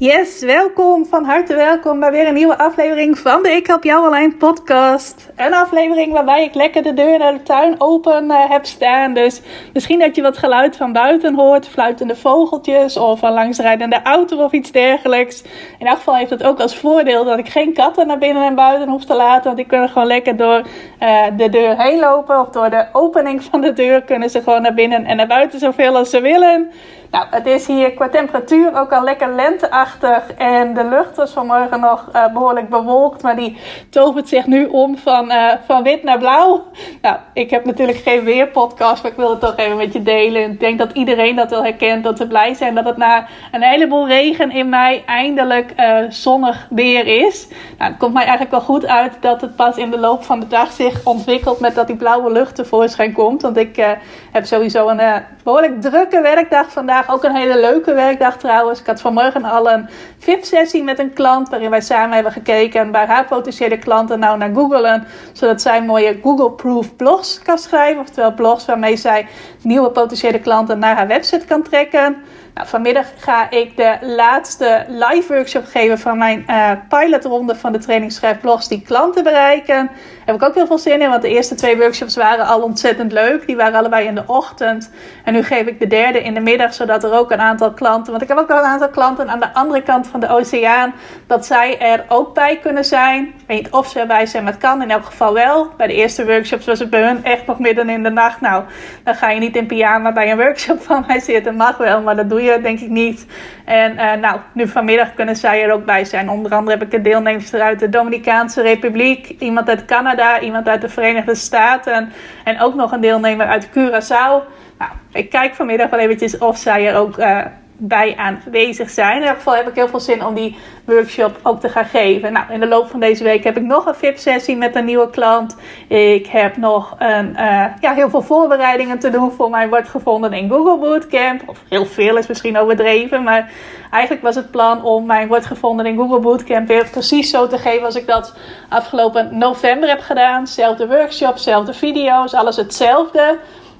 Yes, welkom, van harte welkom bij weer een nieuwe aflevering van de Ik Help Jou Online podcast. Een aflevering waarbij ik lekker de deur naar de tuin open uh, heb staan. Dus misschien dat je wat geluid van buiten hoort, fluitende vogeltjes of een langsrijdende auto of iets dergelijks. In elk geval heeft het ook als voordeel dat ik geen katten naar binnen en buiten hoef te laten. Want die kunnen gewoon lekker door uh, de deur heen lopen of door de opening van de deur kunnen ze gewoon naar binnen en naar buiten zoveel als ze willen. Nou, het is hier qua temperatuur ook al lekker lenteachtig. En de lucht was vanmorgen nog uh, behoorlijk bewolkt. Maar die tovert zich nu om van, uh, van wit naar blauw. Nou, ik heb natuurlijk geen weerpodcast. Maar ik wil het toch even met je delen. Ik denk dat iedereen dat wel herkent. Dat we blij zijn dat het na een heleboel regen in mei eindelijk uh, zonnig weer is. Nou, het komt mij eigenlijk wel goed uit dat het pas in de loop van de dag zich ontwikkelt. Met dat die blauwe lucht tevoorschijn komt. Want ik heb sowieso een behoorlijk drukke werkdag vandaag ook een hele leuke werkdag trouwens. Ik had vanmorgen al een VIP-sessie met een klant. Waarin wij samen hebben gekeken bij haar potentiële klanten nou naar googelen. Zodat zij mooie Google-proof blogs kan schrijven. Oftewel blogs waarmee zij nieuwe potentiële klanten naar haar website kan trekken. Nou, vanmiddag ga ik de laatste live workshop geven van mijn uh, pilotronde van de training Schrijfblogs die klanten bereiken. Heb ik ook heel veel zin in, want de eerste twee workshops waren al ontzettend leuk. Die waren allebei in de ochtend. En nu geef ik de derde in de middag, zodat er ook een aantal klanten, want ik heb ook al een aantal klanten aan de andere kant van de oceaan, dat zij er ook bij kunnen zijn. Ik weet niet of ze erbij zijn, maar het kan in elk geval wel. Bij de eerste workshops was het bij hun echt nog midden in de nacht. Nou, dan ga je niet in pyjama bij een workshop van mij zitten. Mag wel, maar dat doe je denk ik niet. En uh, nou, nu vanmiddag kunnen zij er ook bij zijn. Onder andere heb ik een deelnemster uit de Dominicaanse Republiek, iemand uit Canada, iemand uit de Verenigde Staten en ook nog een deelnemer uit Curaçao. Nou, ik kijk vanmiddag wel eventjes of zij er ook uh, bij aanwezig zijn. In ieder geval heb ik heel veel zin om die workshop ook te gaan geven. Nou, in de loop van deze week heb ik nog een VIP-sessie met een nieuwe klant. Ik heb nog een, uh, ja, heel veel voorbereidingen te doen voor mijn wordt gevonden in Google Bootcamp. Of heel veel is misschien overdreven, maar eigenlijk was het plan om mijn wordt gevonden in Google Bootcamp weer precies zo te geven als ik dat afgelopen november heb gedaan. Zelfde workshop, zelfde video's, alles hetzelfde.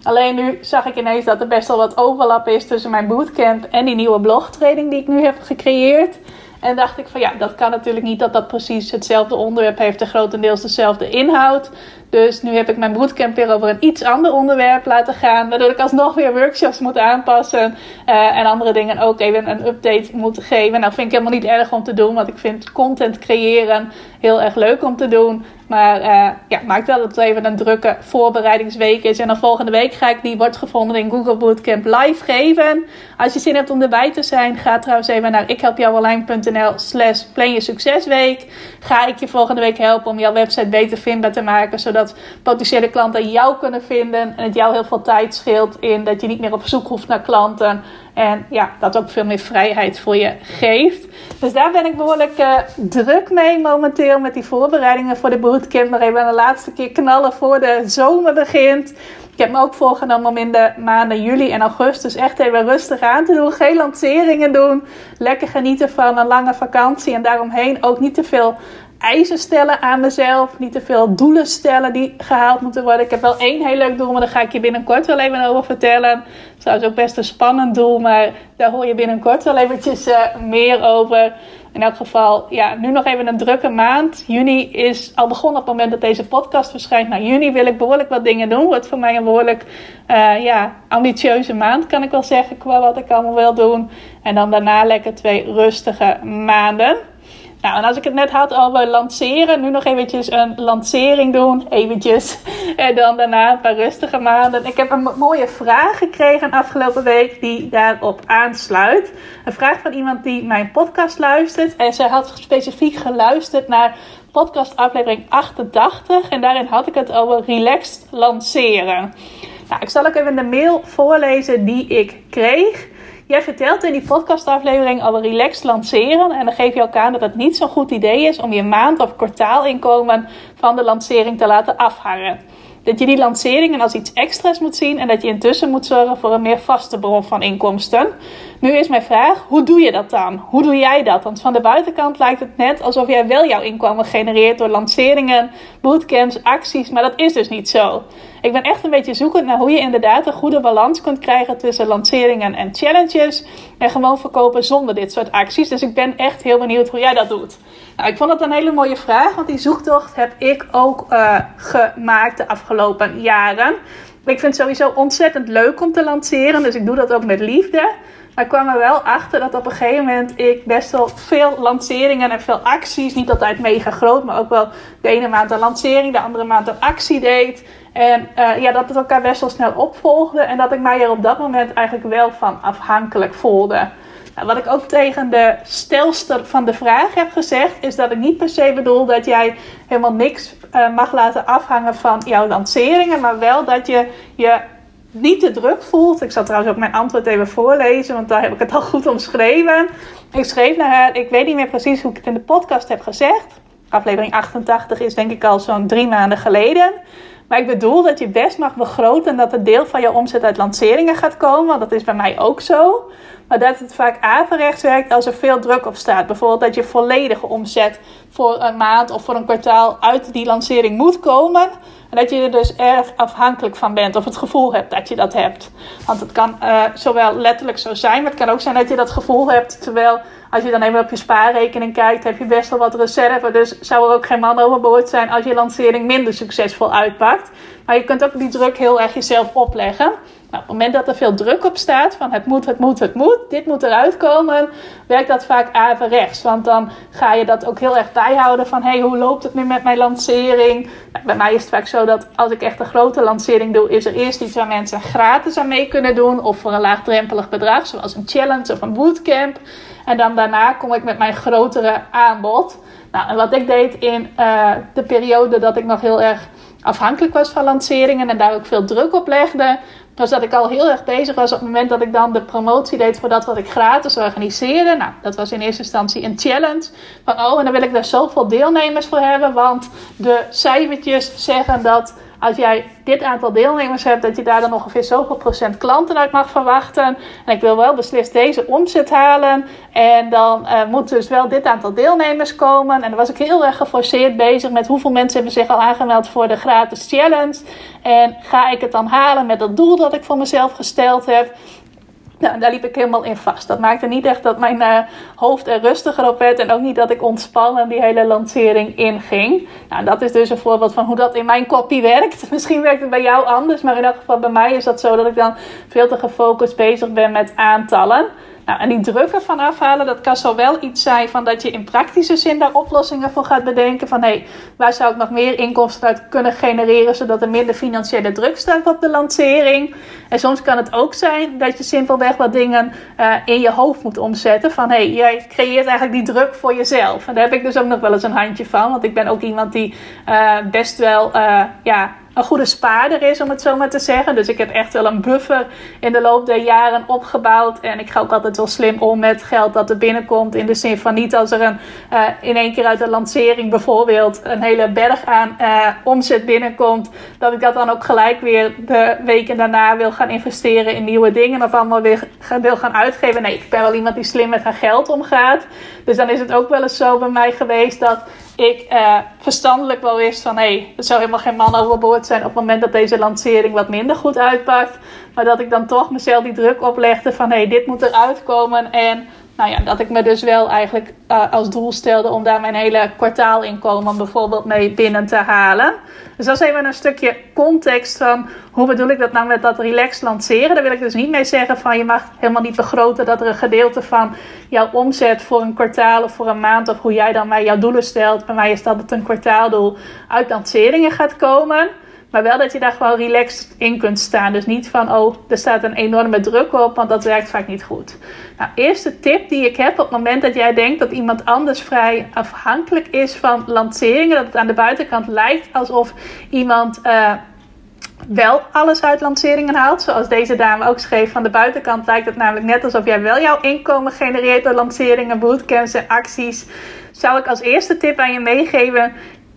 Alleen nu zag ik ineens dat er best wel wat overlap is tussen mijn bootcamp en die nieuwe blogtraining die ik nu heb gecreëerd. En dacht ik van ja, dat kan natuurlijk niet dat dat precies hetzelfde onderwerp heeft en grotendeels dezelfde inhoud. Dus nu heb ik mijn bootcamp weer over een iets ander onderwerp laten gaan. Waardoor ik alsnog weer workshops moet aanpassen. Uh, en andere dingen ook even een update moet geven. Nou vind ik helemaal niet erg om te doen. Want ik vind content creëren heel erg leuk om te doen. Maar uh, ja, maakt wel dat het even een drukke voorbereidingsweek is. En dan volgende week ga ik die wordt gevonden in Google Bootcamp live geven. Als je zin hebt om erbij te zijn, ga trouwens even naar ikhelpjouonline.nl slash je succesweek. Ga ik je volgende week helpen om jouw website beter vindbaar te maken. Zodat potentiële klanten jou kunnen vinden. En het jou heel veel tijd scheelt in dat je niet meer op zoek hoeft naar klanten. En ja, dat ook veel meer vrijheid voor je geeft. Dus daar ben ik behoorlijk uh, druk mee momenteel met die voorbereidingen voor de bootcamp. Nog even de laatste keer knallen voor de zomer begint. Ik heb me ook voorgenomen om in de maanden juli en augustus echt even rustig aan te doen. Geen lanceringen doen. Lekker genieten van een lange vakantie. En daaromheen ook niet te veel eisen stellen aan mezelf. Niet te veel doelen stellen die gehaald moeten worden. Ik heb wel één heel leuk doel, maar daar ga ik je binnenkort wel even over vertellen. Dat is trouwens ook best een spannend doel, maar daar hoor je binnenkort wel eventjes uh, meer over. In elk geval, ja, nu nog even een drukke maand. Juni is al begonnen op het moment dat deze podcast verschijnt. Nou, juni wil ik behoorlijk wat dingen doen. Wordt voor mij een behoorlijk uh, ja, ambitieuze maand, kan ik wel zeggen, qua wat ik allemaal wil doen. En dan daarna lekker twee rustige maanden. Nou, en als ik het net had over lanceren, nu nog eventjes een lancering doen. Eventjes. En dan daarna een paar rustige maanden. Ik heb een mooie vraag gekregen afgelopen week die daarop aansluit. Een vraag van iemand die mijn podcast luistert. En zij had specifiek geluisterd naar podcast aflevering 88. En daarin had ik het over relaxed lanceren. Nou, ik zal ook even de mail voorlezen die ik kreeg. Jij vertelt in die podcastaflevering over relaxed lanceren. En dan geef je ook aan dat het niet zo'n goed idee is om je maand- of kwartaalinkomen van de lancering te laten afhangen. Dat je die lanceringen als iets extra's moet zien en dat je intussen moet zorgen voor een meer vaste bron van inkomsten. Nu is mijn vraag, hoe doe je dat dan? Hoe doe jij dat? Want van de buitenkant lijkt het net alsof jij wel jouw inkomen genereert door lanceringen, bootcamps, acties, maar dat is dus niet zo. Ik ben echt een beetje zoekend naar hoe je inderdaad een goede balans kunt krijgen tussen lanceringen en challenges en gewoon verkopen zonder dit soort acties. Dus ik ben echt heel benieuwd hoe jij dat doet. Nou, ik vond het een hele mooie vraag, want die zoektocht heb ik ook uh, gemaakt de afgelopen jaren. Ik vind het sowieso ontzettend leuk om te lanceren, dus ik doe dat ook met liefde. Maar ik kwam er wel achter dat op een gegeven moment ik best wel veel lanceringen en veel acties, niet altijd mega groot, maar ook wel de ene maand een lancering, de andere maand een actie deed. En uh, ja, dat het elkaar best wel snel opvolgde en dat ik mij er op dat moment eigenlijk wel van afhankelijk voelde. Nou, wat ik ook tegen de stelster van de vraag heb gezegd, is dat ik niet per se bedoel dat jij helemaal niks uh, mag laten afhangen van jouw lanceringen, maar wel dat je je niet te druk voelt. Ik zal trouwens ook mijn antwoord even voorlezen, want daar heb ik het al goed omschreven. Ik schreef naar haar, ik weet niet meer precies hoe ik het in de podcast heb gezegd. Aflevering 88 is denk ik al zo'n drie maanden geleden. Maar ik bedoel dat je best mag begroten dat een deel van je omzet uit lanceringen gaat komen. Want dat is bij mij ook zo. Maar dat het vaak averechts werkt als er veel druk op staat. Bijvoorbeeld dat je volledige omzet voor een maand of voor een kwartaal uit die lancering moet komen. En dat je er dus erg afhankelijk van bent. Of het gevoel hebt dat je dat hebt. Want het kan uh, zowel letterlijk zo zijn. Maar het kan ook zijn dat je dat gevoel hebt. Terwijl als je dan even op je spaarrekening kijkt. Heb je best wel wat reserve. Dus zou er ook geen man overboord zijn als je lancering minder succesvol uitpakt. Maar je kunt ook die druk heel erg jezelf opleggen. Nou, op het moment dat er veel druk op staat, van het moet, het moet, het moet, dit moet eruit komen, werkt dat vaak averechts. Want dan ga je dat ook heel erg bijhouden van, hey, hoe loopt het nu met mijn lancering? Nou, bij mij is het vaak zo dat als ik echt een grote lancering doe, is er eerst iets waar mensen gratis aan mee kunnen doen. Of voor een laagdrempelig bedrag, zoals een challenge of een bootcamp. En dan daarna kom ik met mijn grotere aanbod. Nou, en wat ik deed in uh, de periode dat ik nog heel erg afhankelijk was van lanceringen en daar ook veel druk op legde, was dat ik al heel erg bezig was op het moment dat ik dan de promotie deed voor dat wat ik gratis organiseerde. Nou, dat was in eerste instantie een challenge. Van oh, en dan wil ik daar zoveel deelnemers voor hebben, want de cijfertjes zeggen dat als jij dit aantal deelnemers hebt, dat je daar dan ongeveer zoveel procent klanten uit mag verwachten. En ik wil wel beslist deze omzet halen. En dan uh, moet dus wel dit aantal deelnemers komen. En dan was ik heel erg geforceerd bezig met hoeveel mensen hebben zich al aangemeld voor de gratis challenge. En ga ik het dan halen met dat doel dat ik voor mezelf gesteld heb. Nou, daar liep ik helemaal in vast. Dat maakte niet echt dat mijn uh, hoofd er rustiger op werd. En ook niet dat ik ontspannen die hele lancering inging. Nou, dat is dus een voorbeeld van hoe dat in mijn kopie werkt. Misschien werkt het bij jou anders. Maar in elk geval bij mij is dat zo dat ik dan veel te gefocust bezig ben met aantallen. Nou, en die druk ervan afhalen, dat kan zowel iets zijn van dat je in praktische zin daar oplossingen voor gaat bedenken. Van hé, hey, waar zou ik nog meer inkomsten uit kunnen genereren, zodat er minder financiële druk staat op de lancering. En soms kan het ook zijn dat je simpelweg wat dingen uh, in je hoofd moet omzetten. Van hé, hey, jij creëert eigenlijk die druk voor jezelf. En daar heb ik dus ook nog wel eens een handje van. Want ik ben ook iemand die uh, best wel, uh, ja een goede spaarder is, om het zo maar te zeggen. Dus ik heb echt wel een buffer in de loop der jaren opgebouwd. En ik ga ook altijd wel slim om met geld dat er binnenkomt. In de zin van niet als er een, uh, in één keer uit de lancering bijvoorbeeld een hele berg aan uh, omzet binnenkomt. Dat ik dat dan ook gelijk weer de weken daarna wil gaan investeren in nieuwe dingen. Of allemaal weer wil gaan uitgeven. Nee, ik ben wel iemand die slim met haar geld omgaat. Dus dan is het ook wel eens zo bij mij geweest dat ik uh, verstandelijk wel wist van hé, hey, er zou helemaal geen man overboord zijn op het moment dat deze lancering wat minder goed uitpakt. Maar dat ik dan toch mezelf die druk oplegde van hé, hey, dit moet eruit komen. En nou ja, dat ik me dus wel eigenlijk uh, als doel stelde om daar mijn hele kwartaalinkomen bijvoorbeeld mee binnen te halen. Dus dat is even een stukje context van hoe bedoel ik dat nou met dat relaxed lanceren. Daar wil ik dus niet mee zeggen van je mag helemaal niet vergroten dat er een gedeelte van jouw omzet voor een kwartaal of voor een maand of hoe jij dan mij jouw doelen stelt. Bij mij is dat het een kwartaaldoel uit lanceringen gaat komen. Maar wel dat je daar gewoon relaxed in kunt staan. Dus niet van, oh, er staat een enorme druk op, want dat werkt vaak niet goed. Nou, eerste tip die ik heb op het moment dat jij denkt dat iemand anders vrij afhankelijk is van lanceringen. Dat het aan de buitenkant lijkt alsof iemand uh, wel alles uit lanceringen haalt. Zoals deze dame ook schreef. Van de buitenkant lijkt het namelijk net alsof jij wel jouw inkomen genereert door lanceringen, bootcamps en acties. Zou ik als eerste tip aan je meegeven: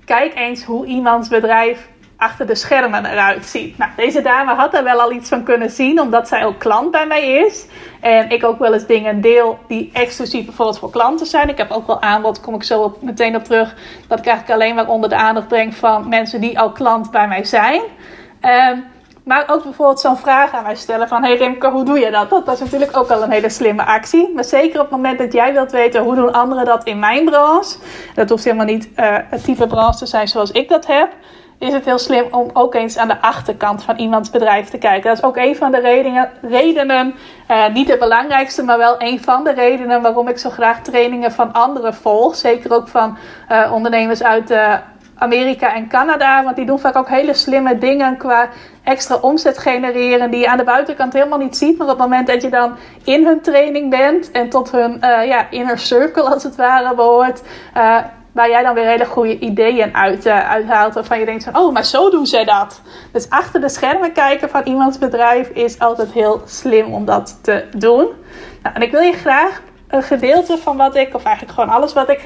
kijk eens hoe iemands bedrijf achter de schermen eruit ziet. Nou, deze dame had er wel al iets van kunnen zien, omdat zij ook klant bij mij is. En ik ook wel eens dingen deel die exclusief bijvoorbeeld voor klanten zijn. Ik heb ook wel aanbod, kom ik zo op, meteen op terug, dat ik eigenlijk alleen maar onder de aandacht breng van mensen die al klant bij mij zijn. Ehm, maar ook bijvoorbeeld zo'n vraag aan mij stellen van... Hey Remke, hoe doe je dat? Dat is natuurlijk ook al een hele slimme actie. Maar zeker op het moment dat jij wilt weten... hoe doen anderen dat in mijn branche... dat hoeft helemaal niet uh, het type branche te zijn zoals ik dat heb... is het heel slim om ook eens aan de achterkant van iemands bedrijf te kijken. Dat is ook een van de redenen... redenen uh, niet de belangrijkste, maar wel een van de redenen... waarom ik zo graag trainingen van anderen volg. Zeker ook van uh, ondernemers uit de Amerika en Canada. Want die doen vaak ook hele slimme dingen qua extra omzet genereren. Die je aan de buitenkant helemaal niet ziet. Maar op het moment dat je dan in hun training bent. En tot hun ja, inner circle als het ware behoort. Waar jij dan weer hele goede ideeën uit, uh, uithaalt. Waarvan je denkt van, oh, maar zo doen zij dat. Dus achter de schermen kijken van iemands bedrijf is altijd heel slim om dat te doen. Nou, en ik wil je graag een gedeelte van wat ik, of eigenlijk gewoon alles wat ik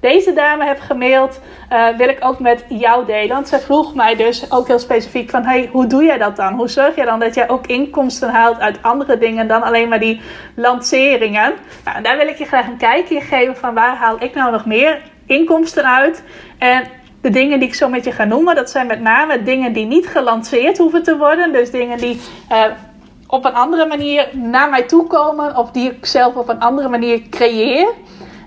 deze dame heb gemaild, uh, wil ik ook met jou delen. Want zij vroeg mij dus ook heel specifiek van, hey, hoe doe jij dat dan? Hoe zorg je dan dat jij ook inkomsten haalt uit andere dingen dan alleen maar die lanceringen? Nou, en daar wil ik je graag een kijkje geven van waar haal ik nou nog meer inkomsten uit? En de dingen die ik zo met je ga noemen, dat zijn met name dingen die niet gelanceerd hoeven te worden. Dus dingen die uh, op een andere manier naar mij toe komen of die ik zelf op een andere manier creëer.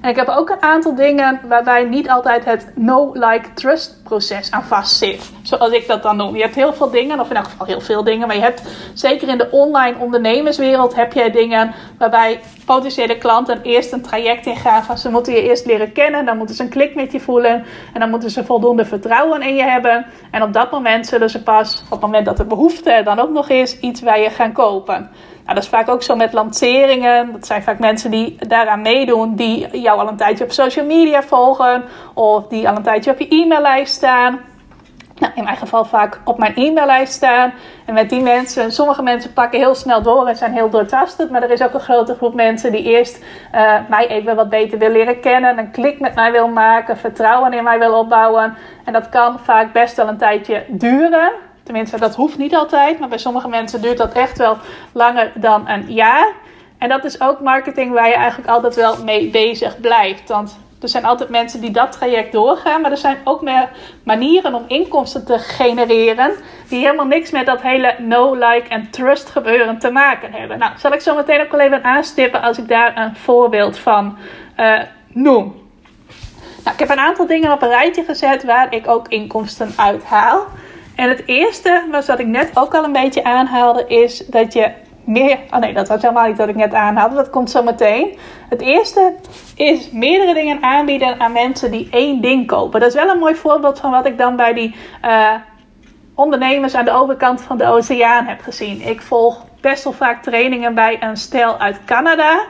En ik heb ook een aantal dingen waarbij niet altijd het no-like-trust proces aan vast zit. Zoals ik dat dan noem. Je hebt heel veel dingen, of in elk geval heel veel dingen. Maar je hebt zeker in de online ondernemerswereld heb jij dingen waarbij potentiële klanten eerst een traject ingaan van ze moeten je eerst leren kennen. Dan moeten ze een klik met je voelen. En dan moeten ze voldoende vertrouwen in je hebben. En op dat moment zullen ze pas, op het moment dat de behoefte dan ook nog is, iets bij je gaan kopen. Nou, dat is vaak ook zo met lanceringen. Dat zijn vaak mensen die daaraan meedoen, die jou al een tijdje op social media volgen of die al een tijdje op je e-maillijst staan. Nou, in mijn geval vaak op mijn e-maillijst staan. En met die mensen, sommige mensen pakken heel snel door en zijn heel doortastend. Maar er is ook een grote groep mensen die eerst uh, mij even wat beter wil leren kennen. Een klik met mij wil maken, vertrouwen in mij wil opbouwen. En dat kan vaak best wel een tijdje duren. Tenminste, dat hoeft niet altijd, maar bij sommige mensen duurt dat echt wel langer dan een jaar. En dat is ook marketing waar je eigenlijk altijd wel mee bezig blijft. Want er zijn altijd mensen die dat traject doorgaan, maar er zijn ook meer manieren om inkomsten te genereren die helemaal niks met dat hele no, like en trust gebeuren te maken hebben. Nou, zal ik zo meteen ook wel even aanstippen als ik daar een voorbeeld van uh, noem. Nou, ik heb een aantal dingen op een rijtje gezet waar ik ook inkomsten uithaal. En het eerste, wat ik net ook al een beetje aanhaalde, is dat je meer. Oh nee, dat was helemaal niet wat ik net aanhaalde. Dat komt zo meteen. Het eerste is meerdere dingen aanbieden aan mensen die één ding kopen. Dat is wel een mooi voorbeeld van wat ik dan bij die uh, ondernemers aan de overkant van de oceaan heb gezien. Ik volg best wel vaak trainingen bij een stel uit Canada.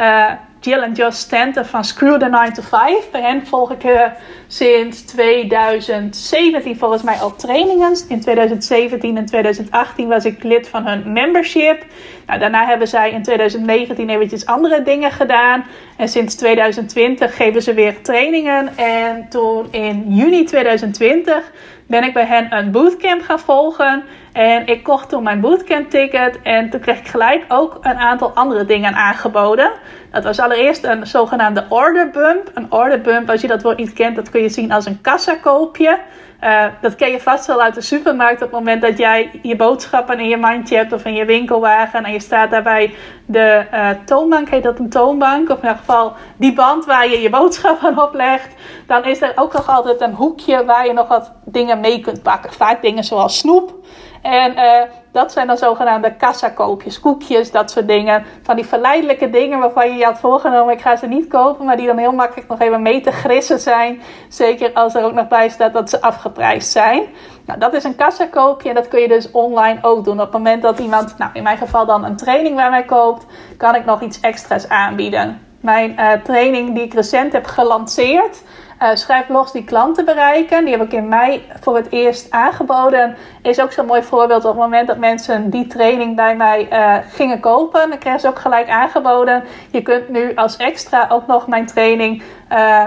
Uh, Jill en Josh Stanton van Screw the 9 to 5. Bij hen volg ik uh, sinds 2017 volgens mij al trainingen. In 2017 en 2018 was ik lid van hun membership. Nou, daarna hebben zij in 2019 eventjes andere dingen gedaan. En sinds 2020 geven ze weer trainingen. En toen in juni 2020 ben ik bij hen een bootcamp gaan volgen. En ik kocht toen mijn bootcamp ticket. En toen kreeg ik gelijk ook een aantal andere dingen aangeboden. Dat was allereerst een zogenaamde order bump. Een order bump, als je dat woord niet kent, dat kun je zien als een kassakoopje. Uh, dat ken je vast wel uit de supermarkt op het moment dat jij je boodschappen in je mandje hebt of in je winkelwagen. En je staat daarbij de uh, toonbank, heet dat een toonbank? Of in ieder geval die band waar je je boodschappen op legt. Dan is er ook nog altijd een hoekje waar je nog wat dingen mee kunt pakken. Vaak dingen zoals snoep. En uh, dat zijn dan zogenaamde kassakoopjes, koekjes, dat soort dingen. Van die verleidelijke dingen waarvan je je had voorgenomen, ik ga ze niet kopen, maar die dan heel makkelijk nog even mee te grissen zijn. Zeker als er ook nog bij staat dat ze afgeprijsd zijn. Nou, dat is een kassakoopje en dat kun je dus online ook doen. Op het moment dat iemand, nou in mijn geval dan een training bij mij koopt, kan ik nog iets extra's aanbieden. Mijn uh, training die ik recent heb gelanceerd, Uh, schrijfblogs die klanten bereiken. Die heb ik in mei voor het eerst aangeboden. Is ook zo'n mooi voorbeeld op het moment dat mensen die training bij mij uh, gingen kopen. Dan krijgen ze ook gelijk aangeboden. Je kunt nu als extra ook nog mijn training uh,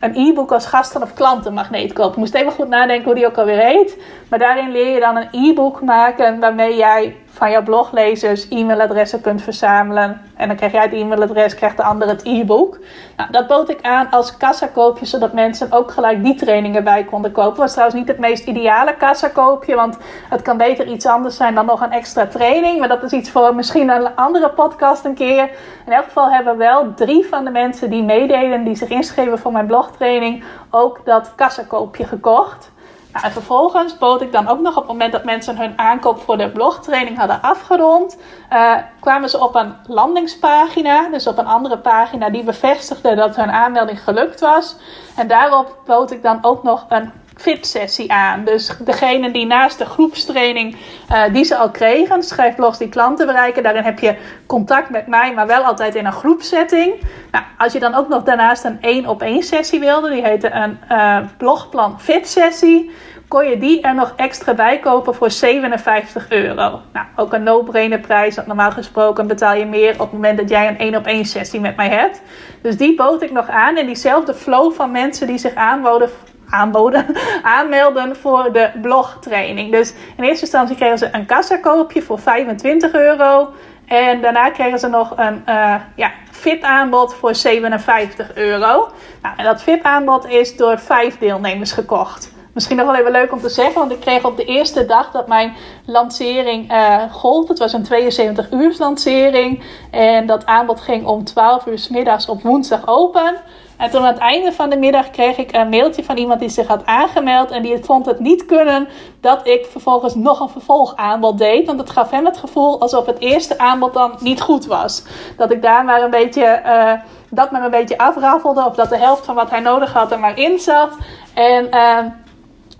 een e-book als gasten- of klantenmagneet kopen. Moest even goed nadenken hoe die ook alweer heet. Maar daarin leer je dan een e-book maken waarmee jij van jouw bloglezers e-mailadressen kunt verzamelen. En dan krijg jij het e-mailadres, krijgt de ander het e-book. Nou, dat bood ik aan als kassakoopje, zodat mensen ook gelijk die trainingen bij konden kopen. Was trouwens niet het meest ideale kassakoopje, want het kan beter iets anders zijn dan nog een extra training. Maar dat is iets voor misschien een andere podcast een keer. In elk geval hebben wel drie van de mensen die meededen, die zich inschreven voor mijn blogtraining, ook dat kassakoopje gekocht. Nou, en vervolgens bood ik dan ook nog op het moment dat mensen hun aankoop voor de blogtraining hadden afgerond, uh, kwamen ze op een landingspagina, dus op een andere pagina die bevestigde dat hun aanmelding gelukt was. En daarop bood ik dan ook nog een VIP-sessie aan. Dus degene die naast de groepstraining uh, die ze al kregen, schrijfblogs die klanten bereiken, daarin heb je contact met mij, maar wel altijd in een groepsetting. Nou, als je dan ook nog daarnaast een één op één sessie wilde, die heette een uh, blogplan VIP-sessie, kon je die er nog extra bij kopen voor 57 euro. Nou, ook een no-brainer prijs, want normaal gesproken betaal je meer op het moment dat jij een één op één sessie met mij hebt. Dus die bood ik nog aan en diezelfde flow van mensen die zich aanboden aanmelden voor de blogtraining. Dus in eerste instantie kregen ze een kassakoopje voor 25 euro. En daarna kregen ze nog een uh, ja, VIP-aanbod voor 57 euro. Nou, en dat VIP-aanbod is door vijf deelnemers gekocht. Misschien nog wel even leuk om te zeggen, want ik kreeg op de eerste dag dat mijn lancering uh, gold. Het was een 72 uur lancering. En dat aanbod ging om 12 uur s middags op woensdag open. En toen aan het einde van de middag kreeg ik een mailtje van iemand die zich had aangemeld. En die vond het niet kunnen dat ik vervolgens nog een vervolgaanbod deed. Want het gaf hem het gevoel alsof het eerste aanbod dan niet goed was. Dat ik daar maar een beetje, uh, dat maar een beetje afraffelde. Of dat de helft van wat hij nodig had er maar in zat. En uh,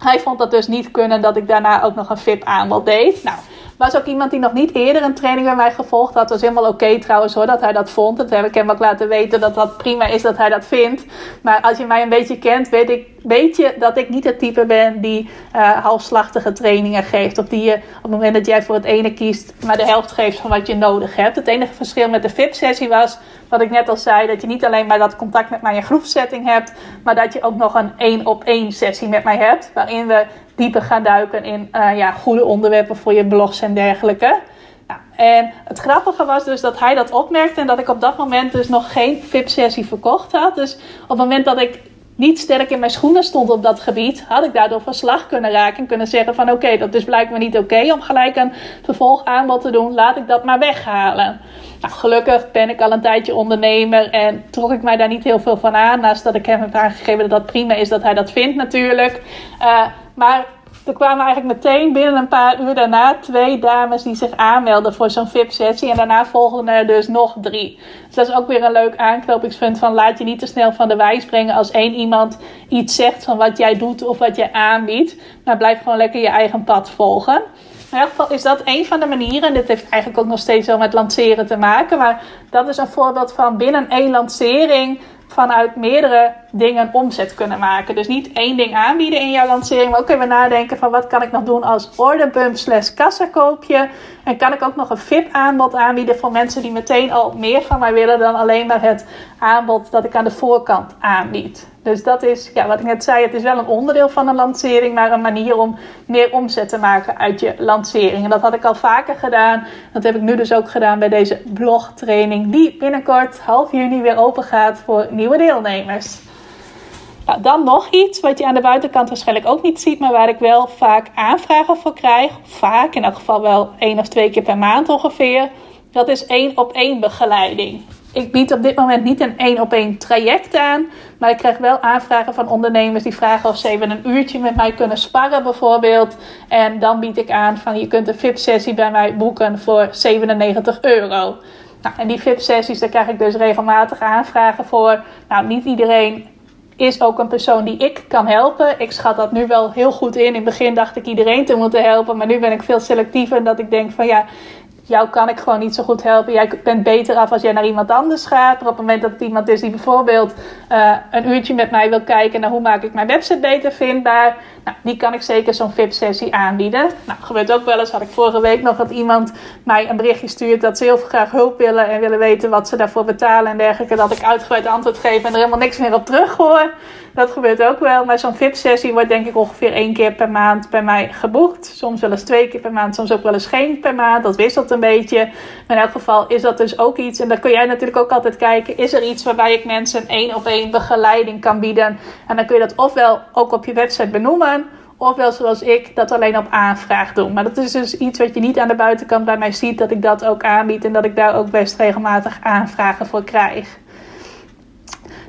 hij vond dat dus niet kunnen dat ik daarna ook nog een VIP aanbod deed. Nou was ook iemand die nog niet eerder een training bij mij gevolgd had. Dat was helemaal oké trouwens hoor, dat hij dat vond. Dat heb ik hem ook laten weten dat dat prima is dat hij dat vindt. Maar als je mij een beetje kent, weet, ik, weet je dat ik niet het type ben die uh, halfslachtige trainingen geeft. Of die je op het moment dat jij voor het ene kiest, maar de helft geeft van wat je nodig hebt. Het enige verschil met de VIP-sessie was, wat ik net al zei, dat je niet alleen maar dat contact met mij in groepsetting hebt, maar dat je ook nog een één op één sessie met mij hebt. Waarin we dieper gaan duiken in uh, ja, goede onderwerpen voor je blogs en dergelijke. Nou, en het grappige was dus dat hij dat opmerkte en dat ik op dat moment dus nog geen VIP-sessie verkocht had. Dus op het moment dat ik niet sterk in mijn schoenen stond op dat gebied, had ik daardoor van slag kunnen raken en kunnen zeggen van oké, dat is blijkbaar niet oké om gelijk een vervolgaanbod te doen, laat ik dat maar weghalen. Nou, gelukkig ben ik al een tijdje ondernemer en trok ik mij daar niet heel veel van aan, naast dat ik hem heb aangegeven dat dat prima is dat hij dat vindt natuurlijk. Uh, maar er kwamen eigenlijk meteen binnen een paar uur daarna twee dames die zich aanmelden voor zo'n VIP-sessie. En daarna volgden er dus nog drie. Dus dat is ook weer een leuk aanknopingspunt van laat je niet te snel van de wijs brengen als één iemand iets zegt van wat jij doet of wat jij aanbiedt. Maar blijf gewoon lekker je eigen pad volgen. In elk geval is dat een van de manieren. Dit heeft eigenlijk ook nog steeds wel met lanceren te maken. Maar dat is een voorbeeld van binnen één lancering vanuit meerdere dingen omzet kunnen maken. Dus niet één ding aanbieden in jouw lancering, maar ook even nadenken van wat kan ik nog doen als orderbump slash kassakoopje. En kan ik ook nog een VIP aanbod aanbieden voor mensen die meteen al meer van mij willen dan alleen maar het aanbod dat ik aan de voorkant aanbied. Dus dat is, ja, wat ik net zei, het is wel een onderdeel van een lancering, maar een manier om meer omzet te maken uit je lancering. En dat had ik al vaker gedaan. Dat heb ik nu dus ook gedaan bij deze blogtraining, die binnenkort half juni weer open gaat voor nieuwe deelnemers. Nou, dan nog iets wat je aan de buitenkant waarschijnlijk ook niet ziet, maar waar ik wel vaak aanvragen voor krijg. Vaak, in elk geval wel één of twee keer per maand ongeveer. Dat is één op één begeleiding. Ik bied op dit moment niet een één op één traject aan, maar ik krijg wel aanvragen van ondernemers die vragen of ze even een uurtje met mij kunnen sparren bijvoorbeeld. En dan bied ik aan van je kunt een VIP-sessie bij mij boeken voor 97 euro. Nou, en die VIP-sessies, daar krijg ik dus regelmatig aanvragen voor. Nou, niet iedereen is ook een persoon die ik kan helpen. Ik schat dat nu wel heel goed in. In het begin dacht ik iedereen te moeten helpen, maar nu ben ik veel selectiever. En dat ik denk van ja, jou kan ik gewoon niet zo goed helpen. Jij bent beter af als jij naar iemand anders gaat. Maar op het moment dat het iemand is die bijvoorbeeld uh, een uurtje met mij wil kijken naar hoe maak ik mijn website beter vindbaar, nou, die kan ik zeker zo'n VIP-sessie aanbieden. Nou, gebeurt ook wel eens. Had ik vorige week nog dat iemand mij een berichtje stuurt dat ze heel graag hulp willen en willen weten wat ze daarvoor betalen en dergelijke. Dat ik uitgebreid antwoord geef en er helemaal niks meer op terug hoor. Dat gebeurt ook wel. Maar zo'n VIP-sessie wordt denk ik ongeveer één keer per maand bij mij geboekt. Soms wel eens twee keer per maand, soms ook wel eens geen per maand. Dat wisselt een beetje. Maar in elk geval is dat dus ook iets. En dan kun jij natuurlijk ook altijd kijken. Is er iets waarbij ik mensen één op één begeleiding kan bieden? En dan kun je dat ofwel ook op je website benoemen. Ofwel zoals ik dat alleen op aanvraag doe. Maar dat is dus iets wat je niet aan de buitenkant bij mij ziet. Dat ik dat ook aanbied. En dat ik daar ook best regelmatig aanvragen voor krijg.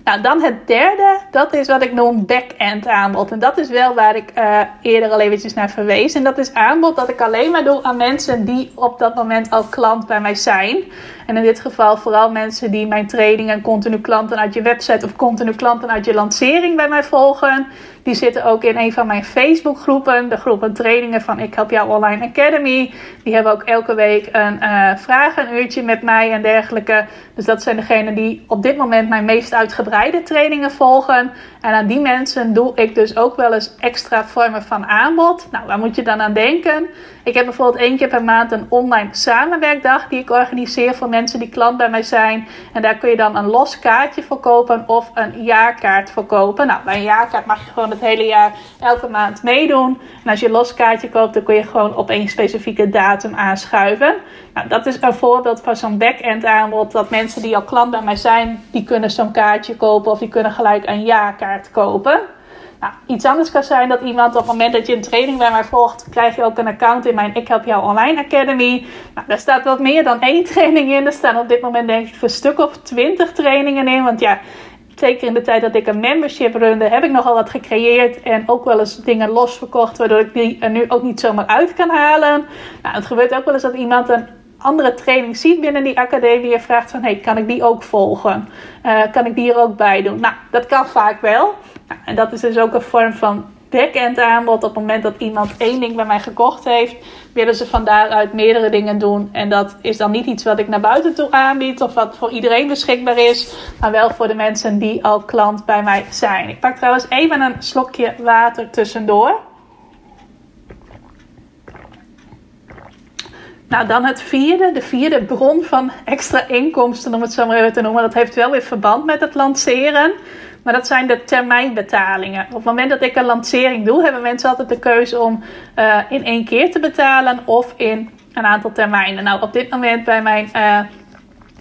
Nou, dan het derde, dat is wat ik noem back-end aanbod. En dat is wel waar ik uh, eerder al eventjes naar verwees. En dat is aanbod dat ik alleen maar doe aan mensen die op dat moment al klant bij mij zijn. En in dit geval vooral mensen die mijn trainingen continu klanten uit je website of continu klanten uit je lancering bij mij volgen. Die zitten ook in een van mijn Facebook groepen. De groepen trainingen van Ik Help Jou Online Academy. Die hebben ook elke week een uh, vragenuurtje met mij en dergelijke. Dus dat zijn degenen die op dit moment mijn meest uitgebreide trainingen volgen. En aan die mensen doe ik dus ook wel eens extra vormen van aanbod. Nou, waar moet je dan aan denken? Ik heb bijvoorbeeld één keer per maand een online samenwerkdag die ik organiseer voor mensen die klant bij mij zijn. En daar kun je dan een los kaartje voor kopen of een jaarkaart voor kopen. Nou, bij een jaarkaart mag je gewoon het hele jaar elke maand meedoen. En als je een los kaartje koopt, dan kun je gewoon op één specifieke datum aanschuiven. Nou, dat is een voorbeeld van zo'n back-end aanbod. Dat mensen die al klant bij mij zijn, die kunnen zo'n kaartje kopen of die kunnen gelijk een jaarkaart kopen. Nou, iets anders kan zijn dat iemand op het moment dat je een training bij mij volgt, krijg je ook een account in mijn Ik Help Jou Online Academy. Nou, daar staat wat meer dan één training in. Er staan op dit moment denk ik een stuk of twintig trainingen in. Want ja, zeker in de tijd dat ik een membership runde, heb ik nogal wat gecreëerd en ook wel eens dingen losverkocht, waardoor ik die er nu ook niet zomaar uit kan halen. Nou, het gebeurt ook wel eens dat iemand een andere training ziet binnen die academie en vraagt van, hey, kan ik die ook volgen? Uh, kan ik die er ook bij doen? Nou, dat kan vaak wel. Nou, en dat is dus ook een vorm van back-end aanbod. Op het moment dat iemand één ding bij mij gekocht heeft, willen ze van daaruit meerdere dingen doen. En dat is dan niet iets wat ik naar buiten toe aanbied of wat voor iedereen beschikbaar is, maar wel voor de mensen die al klant bij mij zijn. Ik pak trouwens even een slokje water tussendoor. Nou, dan het vierde, de vierde bron van extra inkomsten, om het zo maar even te noemen. Dat heeft wel weer verband met het lanceren. Maar dat zijn de termijnbetalingen. Op het moment dat ik een lancering doe, hebben mensen altijd de keuze om uh, in één keer te betalen of in een aantal termijnen. Nou, op dit moment bij mijn uh,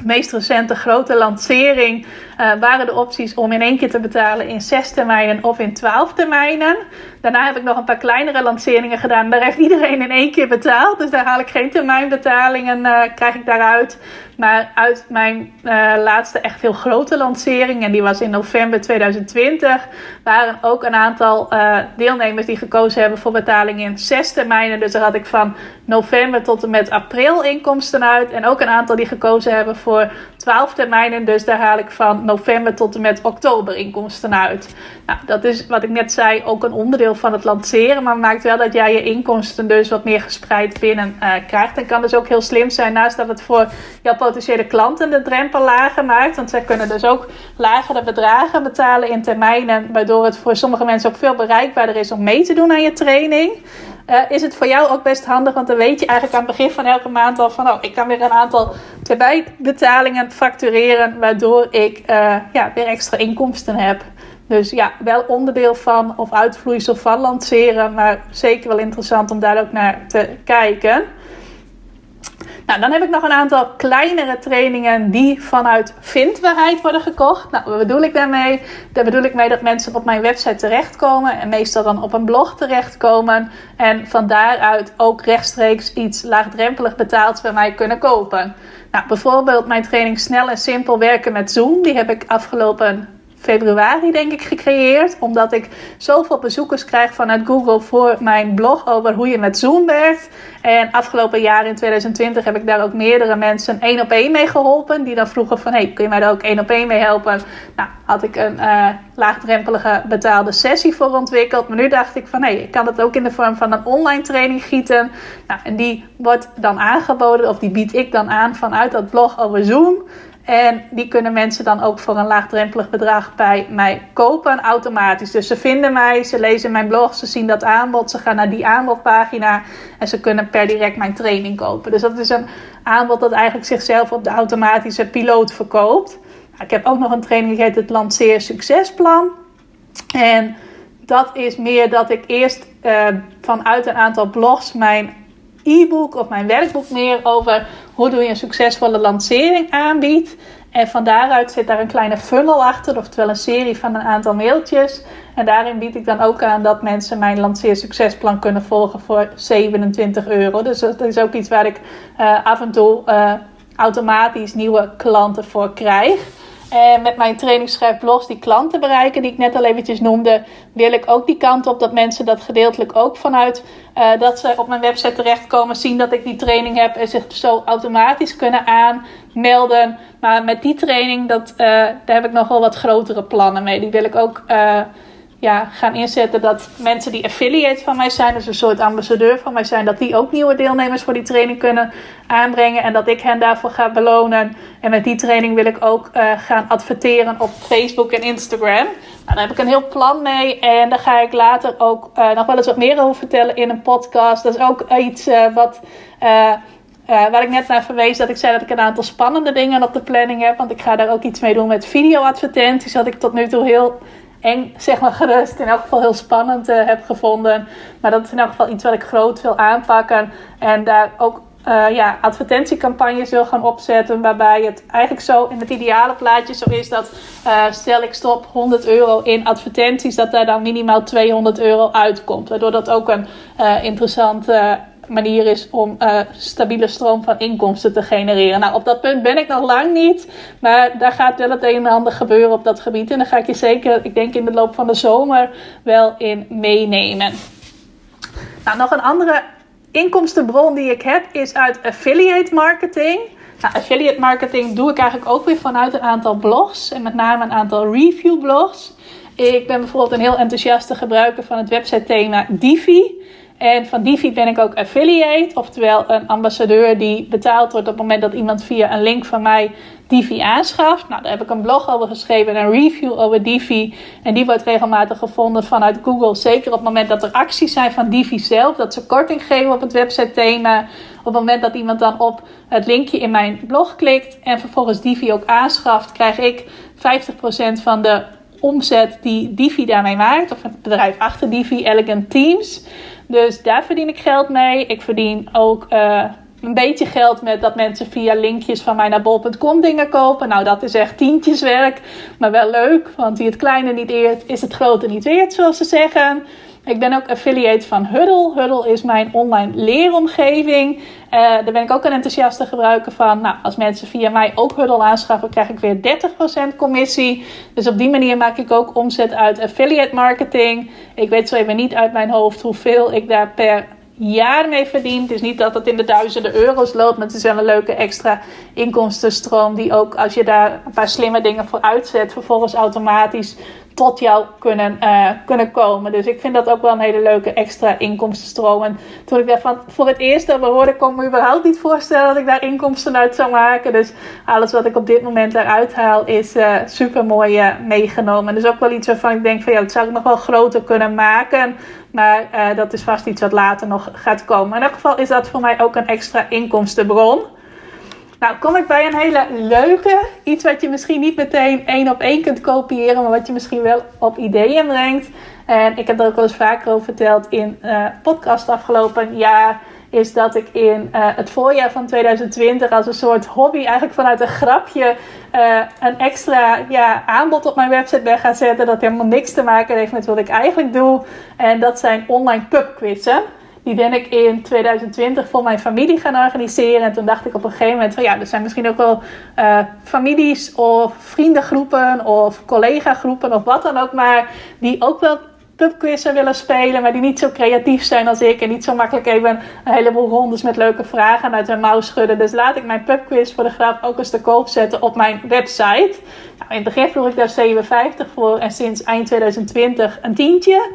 meest recente grote lancering uh, waren de opties om in één keer te betalen in zes termijnen of in twaalf termijnen. Daarna heb ik nog een paar kleinere lanceringen gedaan. Daar heeft iedereen in één keer betaald. Dus daar haal ik geen termijnbetalingen, uh, krijg ik daaruit. Maar uit mijn uh, laatste echt heel grote lancering, en die was in november 2020, waren ook een aantal deelnemers die gekozen hebben voor betaling in zes termijnen. Dus daar had ik van november tot en met april inkomsten uit. En ook een aantal die gekozen hebben voor 12 termijnen. Dus daar haal ik van november tot en met oktober inkomsten uit. Nou, dat is wat ik net zei, ook een onderdeel van het lanceren. Maar maakt wel dat jij je inkomsten dus wat meer gespreid binnen uh, krijgt. En kan dus ook heel slim zijn, naast dat het voor jouw potentiële klanten de drempel lager maakt. Want zij kunnen dus ook lagere bedragen betalen in termijnen. Waardoor het voor sommige mensen ook veel bereikbaarder is om mee te doen aan je training. Uh, is het voor jou ook best handig, want dan weet je eigenlijk aan het begin van elke maand al van, oh, ik kan weer een aantal betalingen factureren, waardoor ik uh, ja, weer extra inkomsten heb. Dus ja, wel onderdeel van of uitvloeisel van lanceren, maar zeker wel interessant om daar ook naar te kijken. Nou, dan heb ik nog een aantal kleinere trainingen die vanuit vindbaarheid worden gekocht. Nou, wat bedoel ik daarmee? Daar bedoel ik mee dat mensen op mijn website terechtkomen en meestal dan op een blog terechtkomen en van daaruit ook rechtstreeks iets laagdrempelig betaald bij mij kunnen kopen. Nou, bijvoorbeeld mijn training Snel en Simpel werken met Zoom. Die heb ik afgelopen februari, denk ik, gecreëerd. Omdat ik zoveel bezoekers krijg vanuit Google voor mijn blog over hoe je met Zoom werkt. En afgelopen jaar in 2020 heb ik daar ook meerdere mensen één op één mee geholpen. Die dan vroegen van, hey, kun je mij daar ook één op één mee helpen? Nou, had ik een uh, laagdrempelige betaalde sessie voor ontwikkeld. Maar nu dacht ik van, hé, hey, ik kan dat ook in de vorm van een online training gieten. Nou, en die wordt dan aangeboden, of die bied ik dan aan vanuit dat blog over Zoom. En die kunnen mensen dan ook voor een laagdrempelig bedrag bij mij kopen automatisch. Dus ze vinden mij, ze lezen mijn blog, ze zien dat aanbod, ze gaan naar die aanbodpagina en ze kunnen per direct mijn training kopen. Dus dat is een aanbod dat eigenlijk zichzelf op de automatische piloot verkoopt. Nou, ik heb ook nog een training die heet het Lanceer Succesplan. En dat is meer dat ik eerst uh, vanuit een aantal blogs mijn e-book of mijn werkboek meer over hoe doe je een succesvolle lancering aanbiedt. En van daaruit zit daar een kleine funnel achter, oftewel een serie van een aantal mailtjes. En daarin bied ik dan ook aan dat mensen mijn lanceer succesplan kunnen volgen voor 27 euro. Dus dat is ook iets waar ik uh, af en toe uh, automatisch nieuwe klanten voor krijg. En met mijn trainingsschrijfblogs die klanten bereiken, die ik net al eventjes noemde, wil ik ook die kant op dat mensen dat gedeeltelijk ook vanuit uh, dat ze op mijn website terechtkomen, zien dat ik die training heb en zich zo automatisch kunnen aanmelden. Maar met die training, dat, uh, daar heb ik nog wel wat grotere plannen mee. Die wil ik ook ja, gaan inzetten dat mensen die affiliate van mij zijn, dus een soort ambassadeur van mij zijn, dat die ook nieuwe deelnemers voor die training kunnen aanbrengen en dat ik hen daarvoor ga belonen. En met die training wil ik ook uh, gaan adverteren op Facebook en Instagram. Nou, daar heb ik een heel plan mee en daar ga ik later ook uh, nog wel eens wat meer over vertellen in een podcast. Dat is ook iets uh, wat. Waar ik net naar verwees, dat ik zei dat ik een aantal spannende dingen op de planning heb. Want ik ga daar ook iets mee doen met video-advertenties. Wat ik tot nu toe heel eng, zeg maar gerust, in elk geval heel spannend uh, heb gevonden. Maar dat is in elk geval iets wat ik groot wil aanpakken. En daar ook uh, ja, advertentiecampagnes wil gaan opzetten. Waarbij het eigenlijk zo in het ideale plaatje zo is dat uh, stel ik stop 100 euro in advertenties, dat daar dan minimaal 200 euro uitkomt. Waardoor dat ook een interessante manier is om uh, stabiele stroom van inkomsten te genereren. Nou, op dat punt ben ik nog lang niet, maar daar gaat wel het een en ander gebeuren op dat gebied. En daar ga ik je zeker, ik denk in de loop van de zomer, wel in meenemen. Nou, nog een andere inkomstenbron die ik heb is uit affiliate marketing. Nou, affiliate marketing doe ik eigenlijk ook weer vanuit een aantal blogs en met name een aantal review blogs. Ik ben bijvoorbeeld een heel enthousiaste gebruiker van het website thema Divi. En van Divi ben ik ook affiliate, oftewel een ambassadeur die betaald wordt op het moment dat iemand via een link van mij Divi aanschaft. Nou, daar heb ik een blog over geschreven en een review over Divi. En die wordt regelmatig gevonden vanuit Google. Zeker op het moment dat er acties zijn van Divi zelf, dat ze korting geven op het website thema. Op het moment dat iemand dan op het linkje in mijn blog klikt en vervolgens Divi ook aanschaft, krijg ik 50% van de omzet die Divi daarmee maakt. Of het bedrijf achter Divi, Elegant Teams. Dus daar verdien ik geld mee. Ik verdien ook uh, een beetje geld met dat mensen via linkjes van mij naar bol.com dingen kopen. Nou, dat is echt tientjeswerk. Maar wel leuk, want wie het kleine niet eert, is het grote niet weert, zoals ze zeggen. Ik ben ook affiliate van Huddle. Huddle is mijn online leeromgeving. Uh, daar ben ik ook een enthousiaste gebruiker van. Nou, als mensen via mij ook Huddle aanschaffen, krijg ik weer 30% commissie. Dus op die manier maak ik ook omzet uit affiliate marketing. Ik weet zo even niet uit mijn hoofd hoeveel ik daar per jaar mee verdien. Het is niet dat het in de duizenden euro's loopt, maar het is wel een leuke extra inkomstenstroom. Die ook als je daar een paar slimme dingen voor uitzet, vervolgens automatisch tot jou kunnen, uh, kunnen komen. Dus ik vind dat ook wel een hele leuke extra inkomstenstroom. En toen ik daarvan voor het eerst over hoorde, kon ik me überhaupt niet voorstellen dat ik daar inkomsten uit zou maken. Dus alles wat ik op dit moment eruit haal is uh, super mooi uh, meegenomen. En dus ook wel iets waarvan ik denk van ja, dat zou ik nog wel groter kunnen maken. Maar dat is vast iets wat later nog gaat komen. In elk geval is dat voor mij ook een extra inkomstenbron. Nou, kom ik bij een hele leuke. Iets wat je misschien niet meteen één op één kunt kopiëren, maar wat je misschien wel op ideeën brengt. En ik heb er ook wel eens vaker over verteld in uh, podcast afgelopen jaar. Is dat ik in uh, het voorjaar van 2020 als een soort hobby, eigenlijk vanuit een grapje, uh, een extra ja, aanbod op mijn website ben gaan zetten. Dat helemaal niks te maken heeft met wat ik eigenlijk doe. En dat zijn online pubquizzen. Die ben ik in 2020 voor mijn familie gaan organiseren. En toen dacht ik op een gegeven moment van ja, er zijn misschien ook wel uh, families of vriendengroepen of collega-groepen of wat dan ook maar. Die ook wel pubquizzen willen spelen, maar die niet zo creatief zijn als ik. En niet zo makkelijk even een heleboel rondes met leuke vragen uit hun mouw schudden. Dus laat ik mijn pubquiz voor de grap ook eens te koop zetten op mijn website. Nou, in het begin vroeg ik daar 57 voor en sinds eind 2020 een tientje.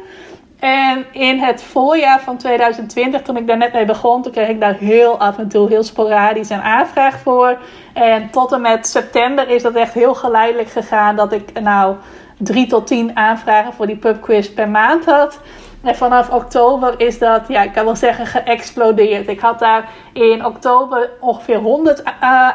En in het voorjaar van 2020, toen ik daar net mee begon, toen kreeg ik daar heel af en toe, heel sporadisch een aanvraag voor. En tot en met september is dat echt heel geleidelijk gegaan dat ik nou drie tot tien aanvragen voor die pubquiz per maand had. En vanaf oktober is dat, ja, ik kan wel zeggen, geëxplodeerd. Ik had daar in oktober ongeveer 100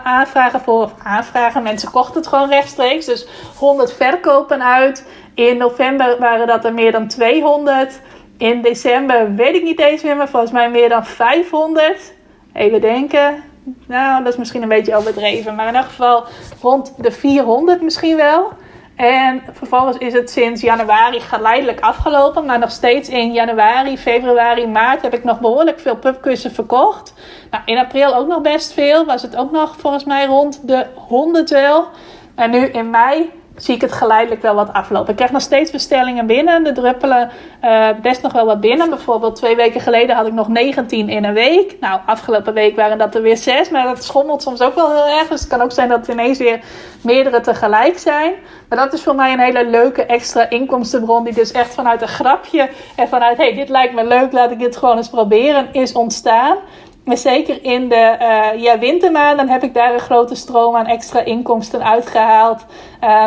aanvragen voor. Of aanvragen, mensen kochten het gewoon rechtstreeks. Dus 100 verkopen uit. In november waren dat er meer dan 200. In december weet ik niet eens meer, maar volgens mij meer dan 500. Even denken. Nou, dat is misschien een beetje overdreven. Maar in elk geval rond de 400 misschien wel. En vervolgens is het sinds januari geleidelijk afgelopen. Maar nog steeds in januari, februari, maart heb ik nog behoorlijk veel pubkussen verkocht. Nou, in april ook nog best veel. Was het ook nog volgens mij rond de 100 wel. En nu in mei zie ik het geleidelijk wel wat aflopen. Ik krijg nog steeds bestellingen binnen. Er druppelen uh, best nog wel wat binnen. Bijvoorbeeld twee weken geleden had ik nog 19 in een week. Nou, afgelopen week waren dat er weer zes. Maar dat schommelt soms ook wel heel erg. Dus het kan ook zijn dat het ineens weer meerdere tegelijk zijn. Maar dat is voor mij een hele leuke extra inkomstenbron. Die dus echt vanuit een grapje en vanuit... hey, dit lijkt me leuk, laat ik dit gewoon eens proberen, is ontstaan. Maar zeker in de uh, ja, wintermaanden heb ik daar een grote stroom aan extra inkomsten uitgehaald. Uh,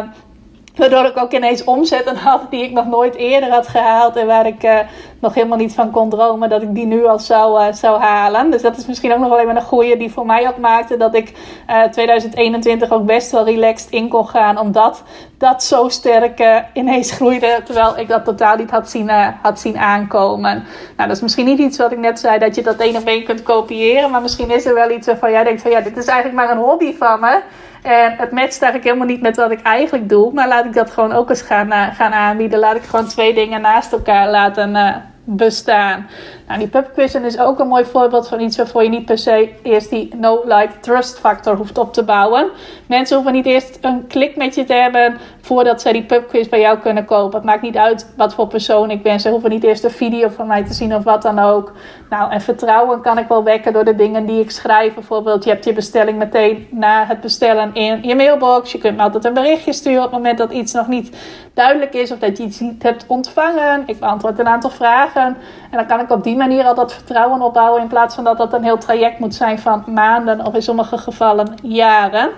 Waardoor ik ook ineens omzetten had die ik nog nooit eerder had gehaald. En waar ik uh, nog helemaal niet van kon dromen dat ik die nu al zou, uh, zou halen. Dus dat is misschien ook nog wel even een goede die voor mij ook maakte. Dat ik uh, eh, 2021 ook best wel relaxed in kon gaan. Omdat dat zo sterk ineens groeide. Terwijl ik dat totaal niet had zien, had zien aankomen. Nou, dat is misschien niet iets wat ik net zei. Dat je dat één op één kunt kopiëren. Maar misschien is er wel iets waarvan jij denkt van ja, dit is eigenlijk maar een hobby van me. En het matcht eigenlijk helemaal niet met wat ik eigenlijk doe. Maar laat ik dat gewoon ook eens gaan, uh, gaan aanbieden. Laat ik gewoon twee dingen naast elkaar laten uh, bestaan. Nou, die pubquizzen is ook een mooi voorbeeld van iets waarvoor je niet per se eerst die no-like trust factor hoeft op te bouwen. Mensen hoeven niet eerst een klik met je te hebben voordat zij die pubquiz bij jou kunnen kopen. Het maakt niet uit wat voor persoon ik ben. Ze hoeven niet eerst een video van mij te zien of wat dan ook. Nou, en vertrouwen kan ik wel wekken door de dingen die ik schrijf. Bijvoorbeeld, je hebt je bestelling meteen na het bestellen in je mailbox. Je kunt me altijd een berichtje sturen op het moment dat iets nog niet duidelijk is of dat je iets niet hebt ontvangen. Ik beantwoord een aantal vragen. En dan kan ik op die manier al dat vertrouwen opbouwen in plaats van dat dat een heel traject moet zijn van maanden of in sommige gevallen jaren.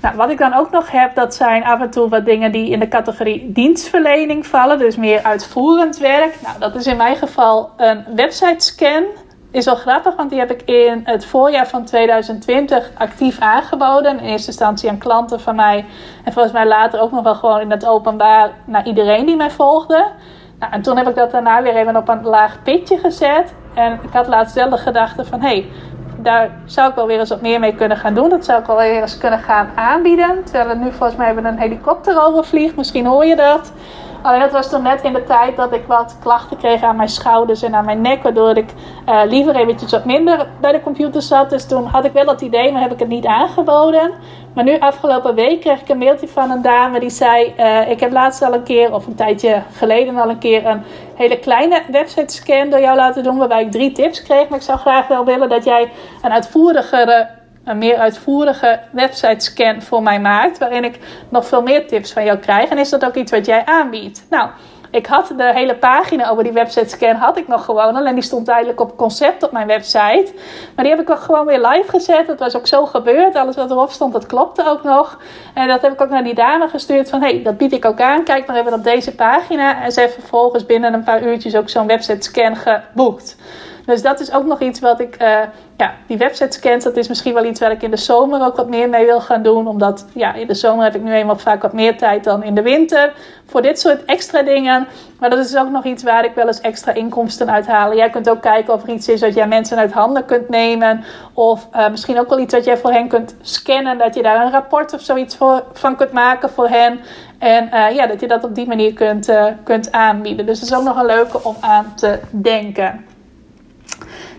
Nou, wat ik dan ook nog heb, dat zijn af en toe wat dingen die in de categorie dienstverlening vallen. Dus meer uitvoerend werk. Nou, dat is in mijn geval een website scan. Is wel grappig, want die heb ik in het voorjaar van 2020 actief aangeboden. In eerste instantie aan klanten van mij. En volgens mij later ook nog wel gewoon in het openbaar naar iedereen die mij volgde. Nou, en toen heb ik dat daarna weer even op een laag pitje gezet. En ik had laatst wel de gedachte van... hé, hey, daar zou ik wel weer eens wat meer mee kunnen gaan doen. Dat zou ik wel weer eens kunnen gaan aanbieden. Terwijl er nu volgens mij hebben een helikopter overvliegt. Misschien hoor je dat. Alleen dat was toen net in de tijd dat ik wat klachten kreeg aan mijn schouders en aan mijn nek. Waardoor ik uh, liever eventjes wat minder bij de computer zat. Dus toen had ik wel dat idee, maar heb ik het niet aangeboden. Maar nu afgelopen week kreeg ik een mailtje van een dame die zei... Uh, ik heb laatst al een keer, of een tijdje geleden al een keer... een hele kleine website scan door jou laten doen... waarbij ik drie tips kreeg. Maar ik zou graag wel willen dat jij een uitvoerigere een meer uitvoerige website scan voor mij maakt, waarin ik nog veel meer tips van jou krijg. En is dat ook iets wat jij aanbiedt? Nou, ik had de hele pagina over die website scan had ik nog gewoon. Alleen die stond tijdelijk op concept op mijn website. Maar die heb ik ook gewoon weer live gezet. Dat was ook zo gebeurd. Alles wat erop stond, dat klopte ook nog. En dat heb ik ook naar die dame gestuurd van... hey, dat bied ik ook aan. Kijk maar even op deze pagina. En ze heeft vervolgens binnen een paar uurtjes ook zo'n website scan geboekt. Dus dat is ook nog iets wat ik, uh, ja, die website scans, dat is misschien wel iets waar ik in de zomer ook wat meer mee wil gaan doen. Omdat, ja, in de zomer heb ik nu eenmaal vaak wat meer tijd dan in de winter voor dit soort extra dingen. Maar dat is ook nog iets waar ik wel eens extra inkomsten uit haal. Jij kunt ook kijken of er iets is dat jij mensen uit handen kunt nemen. Of uh, misschien ook wel iets wat jij voor hen kunt scannen. Dat je daar een rapport of zoiets voor, van kunt maken voor hen. En uh, ja, dat je dat op die manier kunt, kunt aanbieden. Dus dat is ook nog een leuke om aan te denken.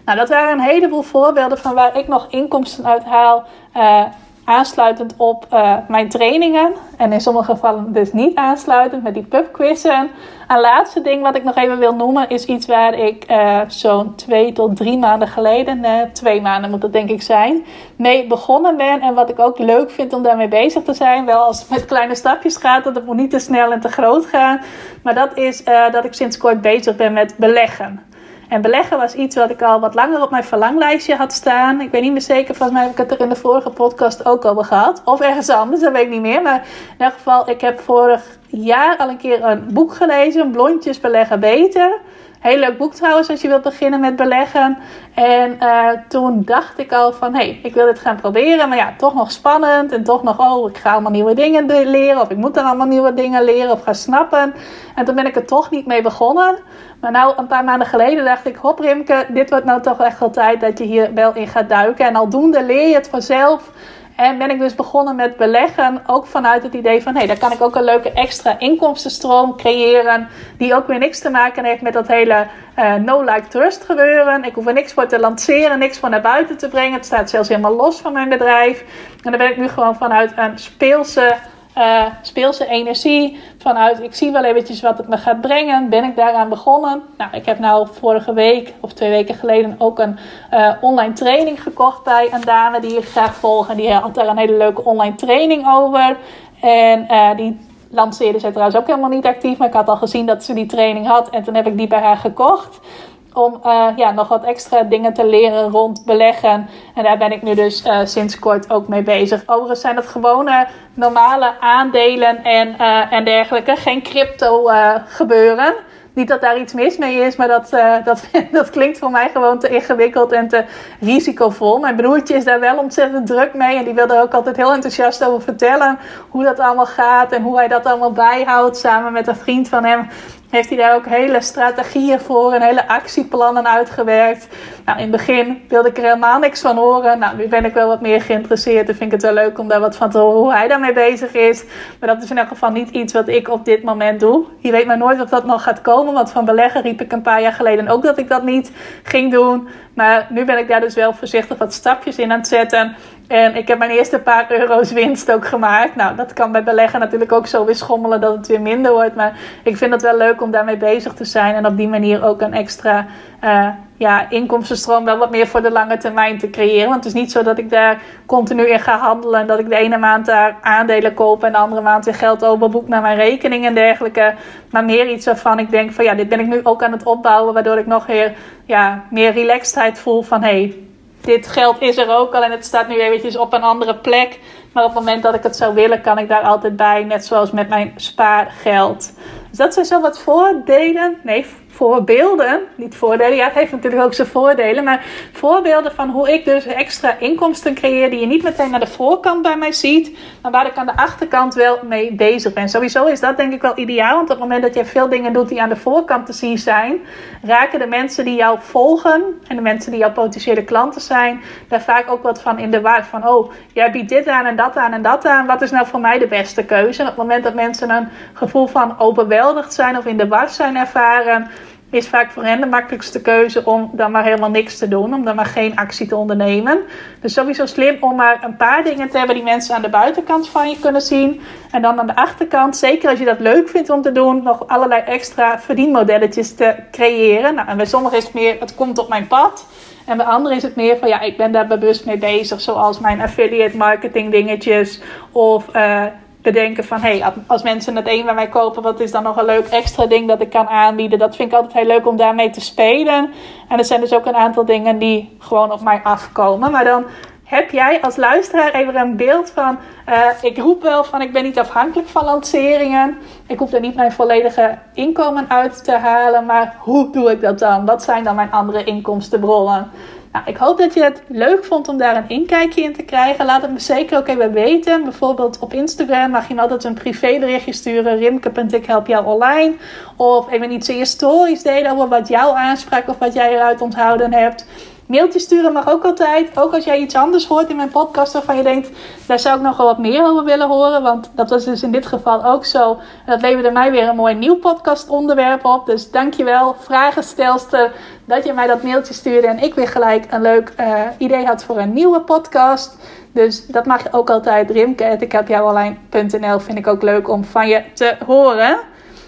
Nou, dat waren een heleboel voorbeelden van waar ik nog inkomsten uit haal. Uh, aansluitend op uh, mijn trainingen. En in sommige gevallen dus niet aansluitend met die pubquizzen. Een laatste ding wat ik nog even wil noemen is iets waar ik uh, zo'n twee tot drie maanden geleden, uh, twee maanden moet het denk ik zijn, mee begonnen ben. En wat ik ook leuk vind om daarmee bezig te zijn. Wel als het met kleine stapjes gaat, dat het moet niet te snel en te groot gaan. Maar dat is dat ik sinds kort bezig ben met beleggen. En beleggen was iets wat ik al wat langer op mijn verlanglijstje had staan. Ik weet niet meer zeker, volgens mij heb ik het er in de vorige podcast ook over gehad. Of ergens anders, dat weet ik niet meer. Maar in elk geval, ik heb vorig jaar al een keer een boek gelezen. Blondjes beleggen beter. Heel leuk boek trouwens als je wilt beginnen met beleggen. En uh, toen dacht ik al van, hé, hey, ik wil dit gaan proberen. Maar ja, toch nog spannend. En toch nog, oh, ik ga allemaal nieuwe dingen leren. Of ik moet dan allemaal nieuwe dingen leren of gaan snappen. En toen ben ik er toch niet mee begonnen. Maar nou, een paar maanden geleden dacht ik, hop Rimke, dit wordt nou toch echt wel tijd dat je hier wel in gaat duiken. En aldoende leer je het vanzelf. En ben ik dus begonnen met beleggen, ook vanuit het idee van, hé, hey, kan ik ook een leuke extra inkomstenstroom creëren, die ook weer niks te maken heeft met dat hele uh, no-like trust gebeuren. Ik hoef er niks voor te lanceren, niks voor naar buiten te brengen. Het staat zelfs helemaal los van mijn bedrijf. En daar ben ik nu gewoon vanuit een speelse uh, speelse energie. Vanuit ik zie wel eventjes wat het me gaat brengen. Ben ik daaraan begonnen? Nou, ik heb nou vorige week of twee weken geleden ook een uh, online training gekocht bij een dame die ik graag volg. En die had daar een hele leuke online training over. En uh, die lanceerde ze trouwens ook helemaal niet actief. Maar ik had al gezien dat ze die training had. En toen heb ik die bij haar gekocht om uh, ja, nog wat extra dingen te leren rond beleggen. En daar ben ik nu dus uh, sinds kort ook mee bezig. Overigens zijn dat gewone normale aandelen en, uh, en dergelijke. Geen crypto gebeuren. Niet dat daar iets mis mee is, maar dat, dat, dat klinkt voor mij gewoon te ingewikkeld en te risicovol. Mijn broertje is daar wel ontzettend druk mee en die wil er ook altijd heel enthousiast over vertellen hoe dat allemaal gaat en hoe hij dat allemaal bijhoudt samen met een vriend van hem heeft hij daar ook hele strategieën voor en hele actieplannen uitgewerkt. Nou, in het begin wilde ik er helemaal niks van horen. Nou, nu ben ik wel wat meer geïnteresseerd en vind ik het wel leuk om daar wat van te horen hoe hij daarmee bezig is. Maar dat is in elk geval niet iets wat ik op dit moment doe. Je weet maar nooit of dat nog gaat komen, want van beleggen riep ik een paar jaar geleden ook dat ik dat niet ging doen. Maar nu ben ik daar dus wel voorzichtig wat stapjes in aan het zetten. En ik heb mijn eerste paar euro's winst ook gemaakt. Nou, dat kan bij beleggen natuurlijk ook zo weer schommelen dat het weer minder wordt. Maar ik vind het wel leuk om daarmee bezig te zijn. En op die manier ook een extra uh, ja, inkomstenstroom wel wat meer voor de lange termijn te creëren. Want het is niet zo dat ik daar continu in ga handelen. En dat ik de ene maand daar aandelen koop en de andere maand weer geld overboek naar mijn rekening en dergelijke. Maar meer iets waarvan ik denk van ja, dit ben ik nu ook aan het opbouwen. Waardoor ik nog weer ja, meer relaxedheid voel van hé, hey, dit geld is er ook al en het staat nu eventjes op een andere plek. Maar op het moment dat ik het zou willen, kan ik daar altijd bij. Net zoals met mijn spaargeld. Dus dat zijn zo wat voordelen. Nee, voorbeelden, niet voordelen, ja, het heeft natuurlijk ook zijn voordelen, maar voorbeelden van hoe ik dus extra inkomsten creëer die je niet meteen naar de voorkant bij mij ziet, maar waar ik aan de achterkant wel mee bezig ben. Sowieso is dat denk ik wel ideaal, want op het moment dat je veel dingen doet die aan de voorkant te zien zijn, raken de mensen die jou volgen en de mensen die jouw potentiële klanten zijn, daar vaak ook wat van in de war van, oh, jij biedt dit aan en dat aan en dat aan, wat is nou voor mij de beste keuze? En op het moment dat mensen een gevoel van overweldigd zijn of in de war zijn ervaren, is vaak voor hen de makkelijkste keuze om dan maar helemaal niks te doen, om dan maar geen actie te ondernemen. Dus sowieso slim om maar een paar dingen te hebben die mensen aan de buitenkant van je kunnen zien. En dan aan de achterkant, zeker als je dat leuk vindt om te doen, nog allerlei extra verdienmodelletjes te creëren. Nou, en bij sommigen is het meer, het komt op mijn pad. En bij anderen is het meer van ja, ik ben daar bewust mee bezig, zoals mijn affiliate marketing dingetjes of uh, bedenken van hey, als mensen het een bij mij kopen, wat is dan nog een leuk extra ding dat ik kan aanbieden? Dat vind ik altijd heel leuk om daarmee te spelen. En er zijn dus ook een aantal dingen die gewoon op mij afkomen. Maar dan heb jij als luisteraar even een beeld van: uh, ik roep wel van ik ben niet afhankelijk van lanceringen. Ik hoef er niet mijn volledige inkomen uit te halen. Maar hoe doe ik dat dan? Wat zijn dan mijn andere inkomstenbronnen? Nou, ik hoop dat je het leuk vond om daar een inkijkje in te krijgen. Laat het me zeker ook even weten. Bijvoorbeeld op Instagram mag je me altijd een privéberichtje sturen. Rimke.ik help jou online. Of even iets in je stories delen over wat jou aansprak of wat jij eruit onthouden hebt. Mailtje sturen mag ook altijd. Ook als jij iets anders hoort in mijn podcast waarvan je denkt, daar zou ik nog wel wat meer over willen horen. Want dat was dus in dit geval ook zo. En dat leverde mij weer een mooi nieuw podcast onderwerp op. Dus dankjewel, vragenstelster, dat je mij dat mailtje stuurde. En ik weer gelijk een leuk uh, idee had voor een nieuwe podcast. Dus dat mag je ook altijd. Rimke, ik heb jou alleen.nl vind ik ook leuk om van je te horen.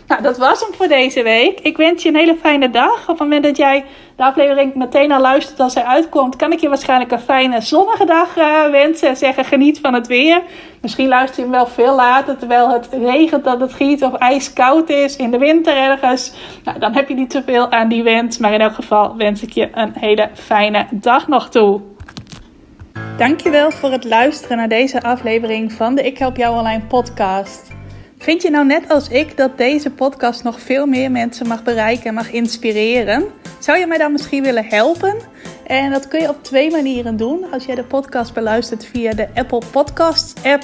Nou, dat was hem voor deze week. Ik wens je een hele fijne dag. Op het moment dat jij de aflevering meteen al luistert als hij uitkomt, kan ik je waarschijnlijk een fijne zonnige dag uh, wensen. En zeggen: geniet van het weer. Misschien luister je hem wel veel later terwijl het regent, dat het giet of ijskoud is in de winter ergens. Nou, dan heb je niet zoveel aan die wens. Maar in elk geval wens ik je een hele fijne dag nog toe. Dankjewel voor het luisteren naar deze aflevering van de Ik Help Jou Online podcast. Vind je nou net als ik dat deze podcast nog veel meer mensen mag bereiken en mag inspireren? Zou je mij dan misschien willen helpen? En dat kun je op twee manieren doen. Als jij de podcast beluistert via de Apple Podcasts app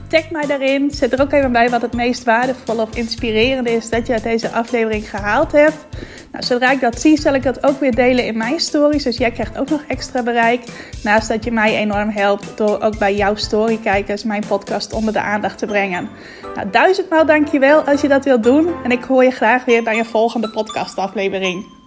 Tag mij daarin. Zet er ook even bij wat het meest waardevol of inspirerend is dat je uit deze aflevering gehaald hebt. Nou, zodra ik dat zie, zal ik dat ook weer delen in mijn stories. Dus jij krijgt ook nog extra bereik. Naast dat je mij enorm helpt door ook bij jouw storykijkers mijn podcast onder de aandacht te brengen. Nou, duizendmaal dankjewel als je dat wilt doen. En ik hoor je graag weer bij je volgende podcastaflevering.